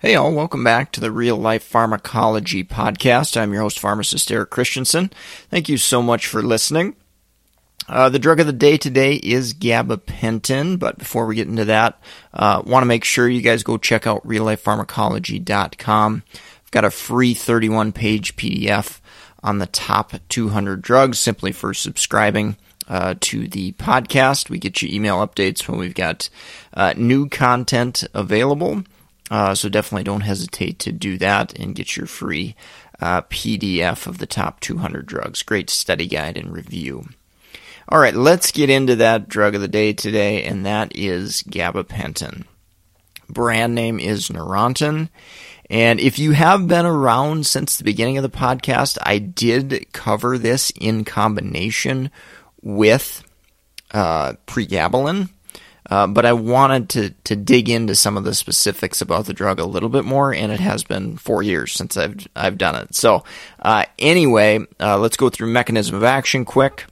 Hey, all, welcome back to the Real Life Pharmacology Podcast. I'm your host, pharmacist Eric Christensen. Thank you so much for listening. Uh, the drug of the day today is gabapentin, but before we get into that, uh, want to make sure you guys go check out reallifepharmacology.com. I've got a free 31 page PDF on the top 200 drugs simply for subscribing. Uh, to the podcast. We get you email updates when we've got uh, new content available. Uh, so definitely don't hesitate to do that and get your free uh, PDF of the top 200 drugs. Great study guide and review. All right, let's get into that drug of the day today, and that is gabapentin. Brand name is Neurontin. And if you have been around since the beginning of the podcast, I did cover this in combination with uh, pregabalin. Uh, but I wanted to, to dig into some of the specifics about the drug a little bit more, and it has been four years since I've I've done it. So uh, anyway, uh, let's go through mechanism of action quick.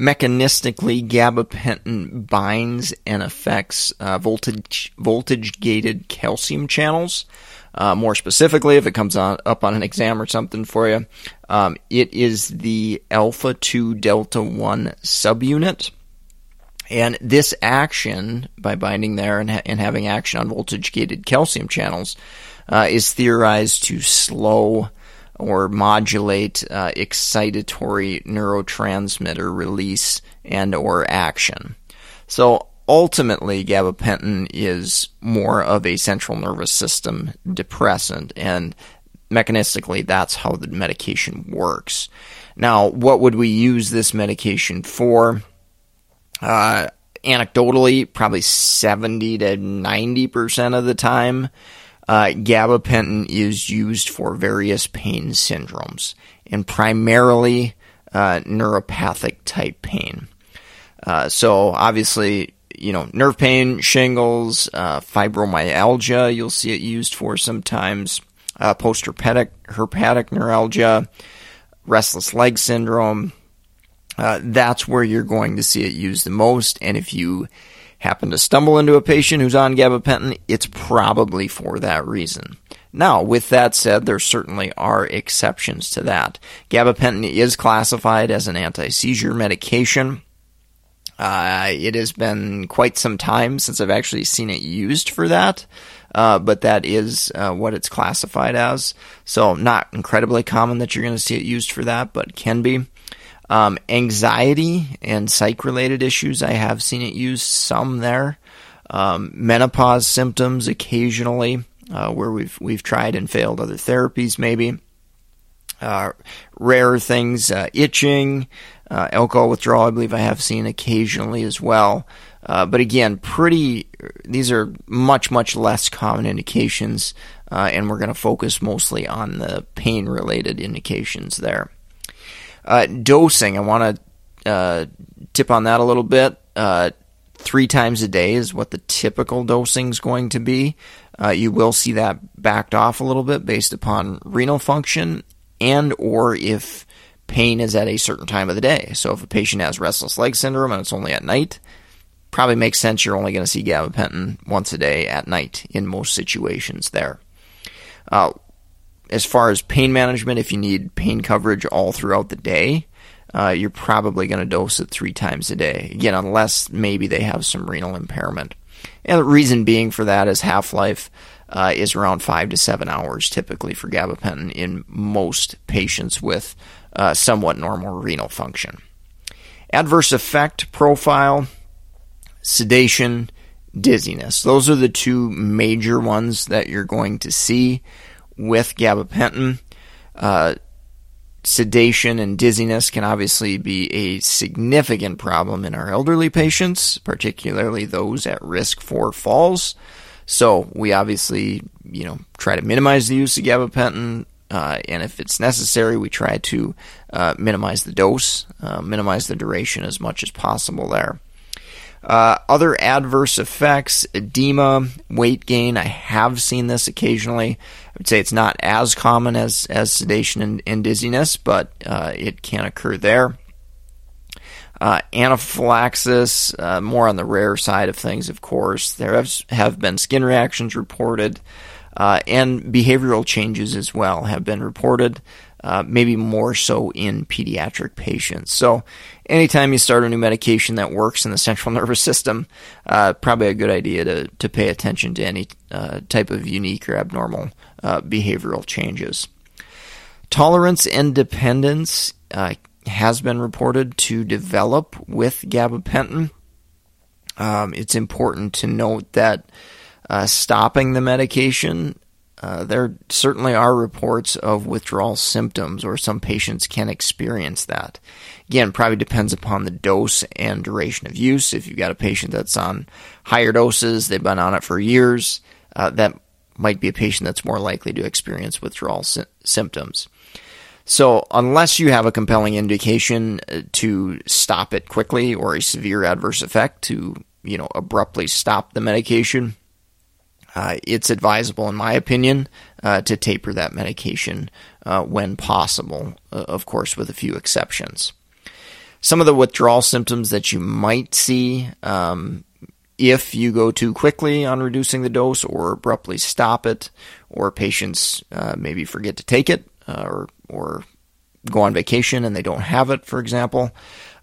Mechanistically, gabapentin binds and affects uh, voltage voltage gated calcium channels. Uh, more specifically, if it comes on, up on an exam or something for you, um, it is the alpha 2 delta 1 subunit. And this action, by binding there and, ha- and having action on voltage gated calcium channels, uh, is theorized to slow or modulate uh, excitatory neurotransmitter release and or action. So ultimately, gabapentin is more of a central nervous system depressant, and mechanistically, that's how the medication works. Now, what would we use this medication for? Uh, anecdotally, probably 70 to 90% of the time, uh, gabapentin is used for various pain syndromes and primarily uh, neuropathic type pain. Uh, so, obviously, you know, nerve pain, shingles, uh, fibromyalgia, you'll see it used for sometimes, uh, post herpetic neuralgia, restless leg syndrome, uh, that's where you're going to see it used the most. And if you happen to stumble into a patient who's on gabapentin, it's probably for that reason. Now, with that said, there certainly are exceptions to that. Gabapentin is classified as an anti seizure medication. Uh, it has been quite some time since I've actually seen it used for that, uh, but that is uh, what it's classified as. So, not incredibly common that you're going to see it used for that, but can be. Um, anxiety and psych related issues, I have seen it used some there. Um, menopause symptoms occasionally, uh, where we've we've tried and failed other therapies, maybe. Uh, rare things, uh, itching, uh, alcohol withdrawal. I believe I have seen occasionally as well. Uh, but again, pretty. These are much much less common indications, uh, and we're going to focus mostly on the pain related indications there. Uh, dosing, I want to uh, tip on that a little bit. Uh, three times a day is what the typical dosing is going to be. Uh, you will see that backed off a little bit based upon renal function and or if pain is at a certain time of the day. So if a patient has restless leg syndrome and it's only at night, probably makes sense you're only going to see gabapentin once a day at night in most situations there. Uh, as far as pain management, if you need pain coverage all throughout the day, uh, you're probably going to dose it three times a day. Again, unless maybe they have some renal impairment. And the reason being for that is half life uh, is around five to seven hours typically for gabapentin in most patients with uh, somewhat normal renal function. Adverse effect profile, sedation, dizziness. Those are the two major ones that you're going to see with gabapentin. Uh, sedation and dizziness can obviously be a significant problem in our elderly patients, particularly those at risk for falls. So we obviously, you know, try to minimize the use of gabapentin, uh, and if it's necessary, we try to uh, minimize the dose, uh, minimize the duration as much as possible there. Uh, other adverse effects, edema, weight gain. I have seen this occasionally. Would say it's not as common as, as sedation and, and dizziness, but uh, it can occur there. Uh, anaphylaxis, uh, more on the rare side of things, of course. There have, have been skin reactions reported, uh, and behavioral changes as well have been reported uh, maybe more so in pediatric patients. So, anytime you start a new medication that works in the central nervous system, uh, probably a good idea to, to pay attention to any uh, type of unique or abnormal uh, behavioral changes. Tolerance and dependence uh, has been reported to develop with gabapentin. Um, it's important to note that stopping the medication uh, there certainly are reports of withdrawal symptoms, or some patients can experience that. Again, probably depends upon the dose and duration of use. If you've got a patient that's on higher doses, they've been on it for years, uh, that might be a patient that's more likely to experience withdrawal sy- symptoms. So, unless you have a compelling indication uh, to stop it quickly or a severe adverse effect to, you know, abruptly stop the medication, uh, it's advisable, in my opinion, uh, to taper that medication uh, when possible, uh, of course, with a few exceptions. Some of the withdrawal symptoms that you might see um, if you go too quickly on reducing the dose or abruptly stop it, or patients uh, maybe forget to take it uh, or, or go on vacation and they don't have it, for example.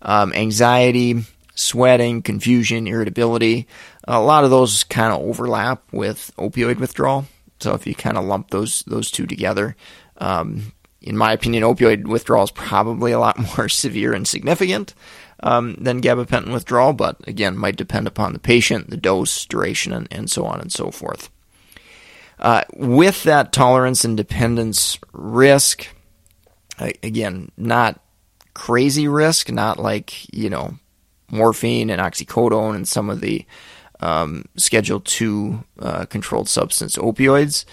Um, anxiety, sweating, confusion, irritability. A lot of those kind of overlap with opioid withdrawal. So if you kind of lump those those two together, um, in my opinion, opioid withdrawal is probably a lot more severe and significant um, than gabapentin withdrawal. But again, might depend upon the patient, the dose, duration, and, and so on and so forth. Uh, with that tolerance and dependence risk, again, not crazy risk, not like you know morphine and oxycodone and some of the um, Schedule II uh, controlled substance opioids.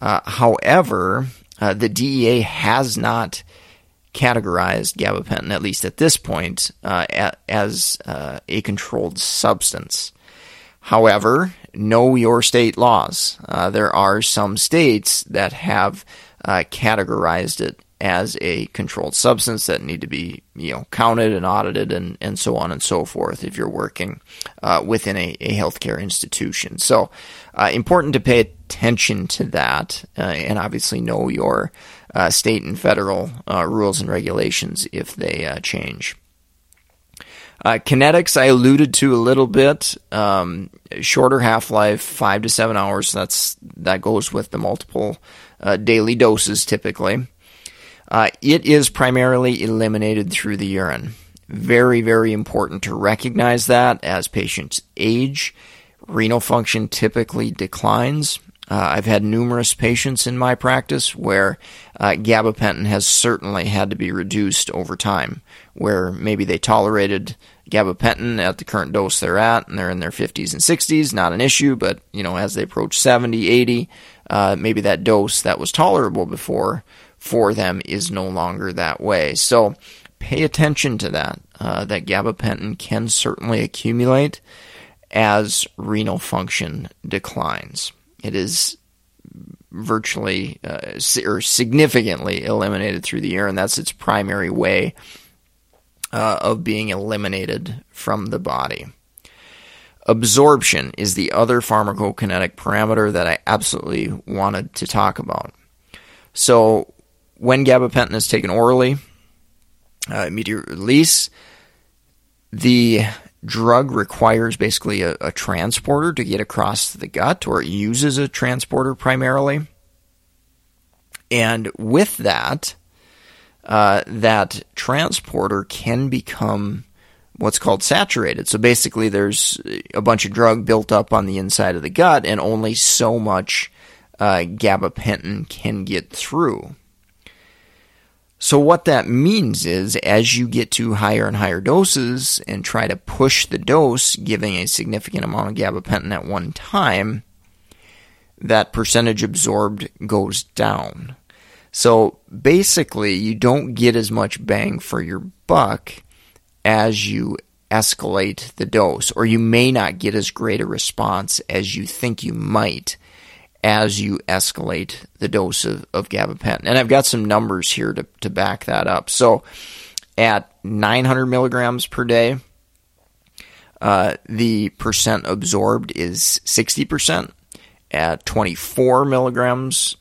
Uh, however, uh, the DEA has not categorized gabapentin, at least at this point, uh, as uh, a controlled substance. However, know your state laws. Uh, there are some states that have categorized it as a controlled substance that need to be you know counted and audited and, and so on and so forth if you're working uh, within a, a healthcare institution. So uh, important to pay attention to that uh, and obviously know your uh, state and federal uh, rules and regulations if they uh, change. kinetics, I alluded to a little bit. Um, shorter half life, five to seven hours. That's that goes with the multiple daily doses typically. Uh, it is primarily eliminated through the urine. Very, very important to recognize that as patients age, renal function typically declines. Uh, I've had numerous patients in my practice where uh, gabapentin has certainly had to be reduced over time, where maybe they tolerated gabapentin at the current dose they're at and they're in their 50s and 60s, not an issue, but you know as they approach 70, 80, uh, maybe that dose that was tolerable before for them is no longer that way. So pay attention to that. Uh, that gabapentin can certainly accumulate as renal function declines. It is virtually uh, or significantly eliminated through the urine. That's its primary way uh, of being eliminated from the body. Absorption is the other pharmacokinetic parameter that I absolutely wanted to talk about. So, when gabapentin is taken orally, uh, immediate release, the drug requires basically a, a, transporter to get across the gut, or it uses a transporter primarily. And with that, uh, that transporter can become what's called saturated. So basically, there's a bunch of drug built up on the inside of the gut, and only so much uh, gabapentin can get through. So, what that means is as you get to higher and higher doses and try to push the dose, giving a significant amount of gabapentin at one time, that percentage absorbed goes down. So basically, you don't get as much bang for your buck as you escalate the dose, or you may not get as great a response as you think you might as you escalate the dose of, of gabapentin. And I've got some numbers here to, to back that up. So at 900 milligrams per day, uh, the percent absorbed is 60%. At 24 milligrams,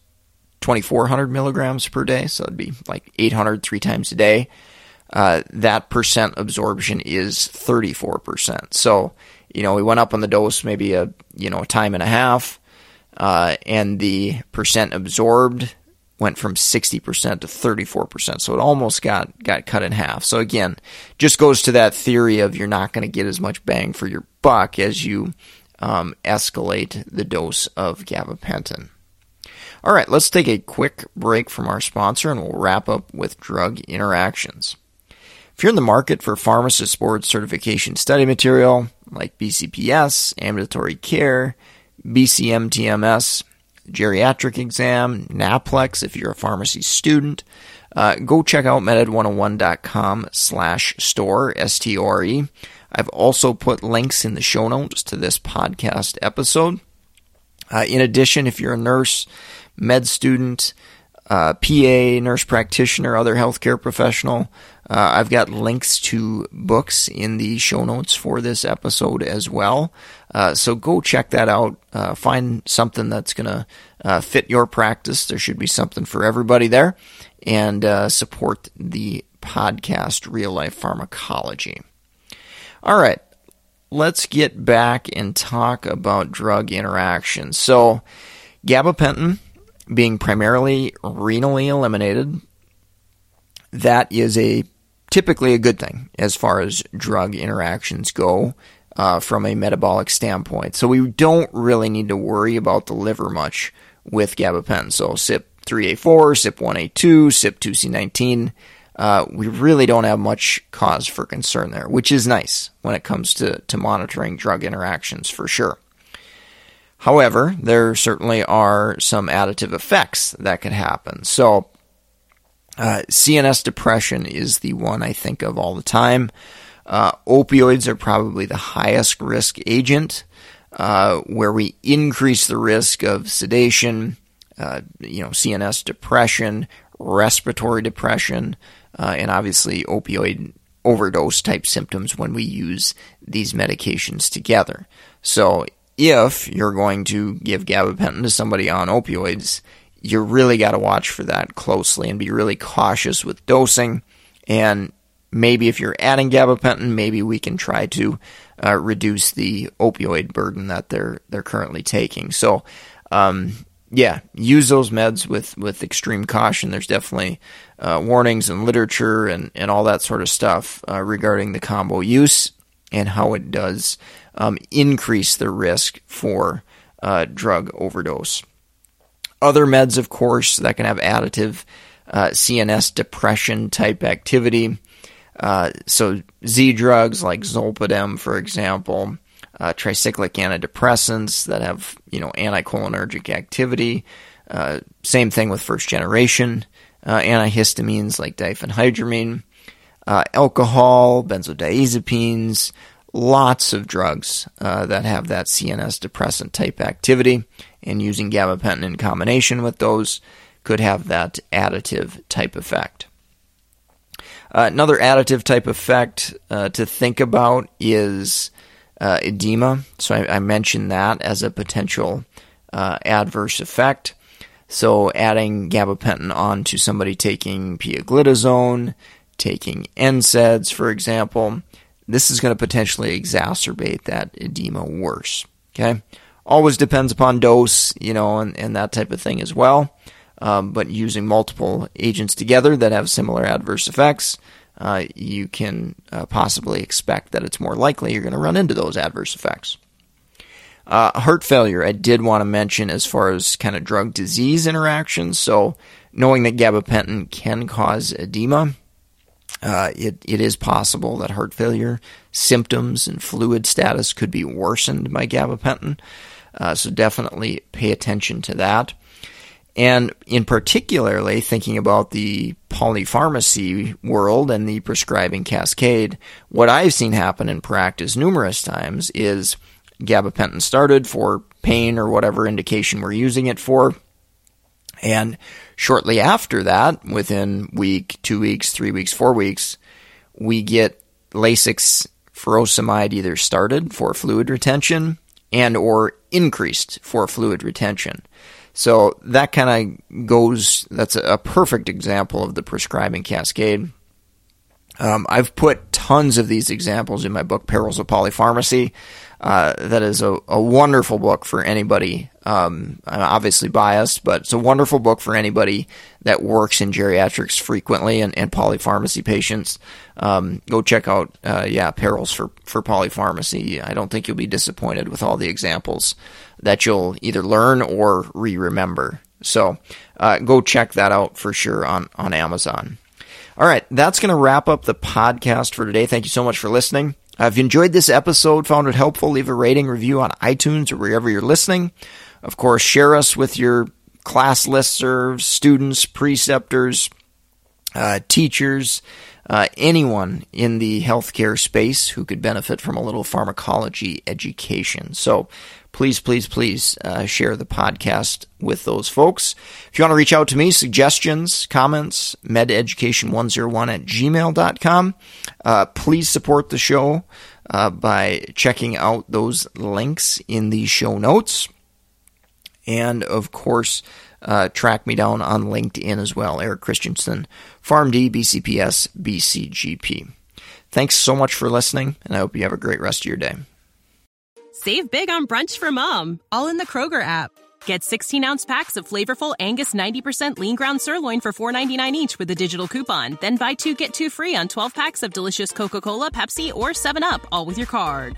2400 milligrams per day, so it'd be like 800 three times a day, uh, that percent absorption is 34%. So, you know, we went up on the dose maybe a, you know, a time and a half, uh, and the percent absorbed went from 60% to 34%. So it almost got, got cut in half. So again, just goes to that theory of you're not going to get as much bang for your buck as you um, escalate the dose of gabapentin. All right, let's take a quick break from our sponsor and we'll wrap up with drug interactions. If you're in the market for pharmacist board certification study material like BCPS, ambulatory care, BCMTMS, geriatric exam, NAPLEX if you're a pharmacy student, uh, go check out meded101.com slash store, S-T-O-R-E. I've also put links in the show notes to this podcast episode. Uh, in addition, if you're a nurse, med student, uh, PA, nurse practitioner, other healthcare professional, uh, I've got links to books in the show notes for this episode as well. Uh, so go check that out. Uh, find something that's going to uh, fit your practice. There should be something for everybody there. And uh, support the podcast, Real Life Pharmacology. All right, let's get back and talk about drug interactions. So, gabapentin being primarily renally eliminated, that is a typically a good thing as far as drug interactions go uh, from a metabolic standpoint. So we don't really need to worry about the liver much with gabapentin. So CYP3A4, CYP1A2, CYP2C19, uh, we really don't have much cause for concern there, which is nice when it comes to, to monitoring drug interactions for sure. However, there certainly are some additive effects that could happen. So uh, CNS depression is the one I think of all the time. Uh, opioids are probably the highest risk agent, uh, where we increase the risk of sedation, uh, you know, CNS depression, respiratory depression, uh, and obviously opioid overdose type symptoms when we use these medications together. So, if you're going to give gabapentin to somebody on opioids, you really got to watch for that closely and be really cautious with dosing. And maybe if you're adding gabapentin, maybe we can try to uh, reduce the opioid burden that they're they're currently taking. So, um, yeah, use those meds with with extreme caution. There's definitely uh, warnings and literature and and all that sort of stuff uh, regarding the combo use and how it does um, increase the risk for uh, drug overdose. Other meds, of course, that can have additive uh, CNS depression type activity. Uh, so Z drugs like zolpidem, for example, uh, tricyclic antidepressants that have you know anticholinergic activity. Uh, same thing with first generation uh, antihistamines like diphenhydramine, uh, alcohol, benzodiazepines, lots of drugs uh, that have that CNS depressant type activity, and using gabapentin in combination with those could have that additive type effect. Uh, another additive type effect uh, to think about is uh, edema. So I, I, mentioned that as a potential uh, adverse effect. So adding gabapentin on to somebody taking pioglitazone, taking NSAIDs, for example, this is going to potentially exacerbate that edema worse. Okay, always depends upon dose, you know, and, and that type of thing as well. Um, but using multiple agents together that have similar adverse effects, uh, you can uh, possibly expect that it's more likely you're going to run into those adverse effects. Uh, heart failure, I did want to mention as far as kind of drug disease interactions. So, knowing that gabapentin can cause edema, uh, it, it is possible that heart failure symptoms and fluid status could be worsened by gabapentin. Uh, so definitely pay attention to that. And in particularly thinking about the polypharmacy world and the prescribing cascade, what I've seen happen in practice numerous times is gabapentin started for pain or whatever indication we're using it for. And shortly after that, within week, two weeks, three weeks, four weeks, we get Lasix furosemide either started for fluid retention and or increased for fluid retention. So that kind of goes, that's a perfect example of the prescribing cascade. Um, I've put tons of these examples in my book, Perils of Polypharmacy. Uh, that is a, a, wonderful book for anybody. Um, I'm obviously biased, but it's a wonderful book for anybody that works in geriatrics frequently and, and polypharmacy patients. Um, go check out, uh, yeah, Perils for, for Polypharmacy. I don't think you'll be disappointed with all the examples that you'll either learn or re remember. So uh, go check that out for sure on, on Amazon. All right, that's going to wrap up the podcast for today. Thank you so much for listening. Uh, if you enjoyed this episode, found it helpful, leave a rating review on iTunes or wherever you're listening. Of course, share us with your class listservs, students, preceptors, uh, teachers, uh, anyone in the healthcare space who could benefit from a little pharmacology education. So please, please, please uh, share the podcast with those folks. If you want to reach out to me, suggestions, comments, mededucation101 at gmail.com. Uh, please support the show uh, by checking out those links in the show notes. And of course, uh, track me down on LinkedIn as well, Eric Christensen, PharmD, BCPS, BCGP. Thanks so much for listening, and I hope you have a great rest of your day. Save big on brunch for mom, all in the Kroger app. Get 16 ounce packs of flavorful Angus 90% lean ground sirloin for $4.99 each with a digital coupon. Then buy two get two free on 12 packs of delicious Coca Cola, Pepsi, or 7UP, all with your card.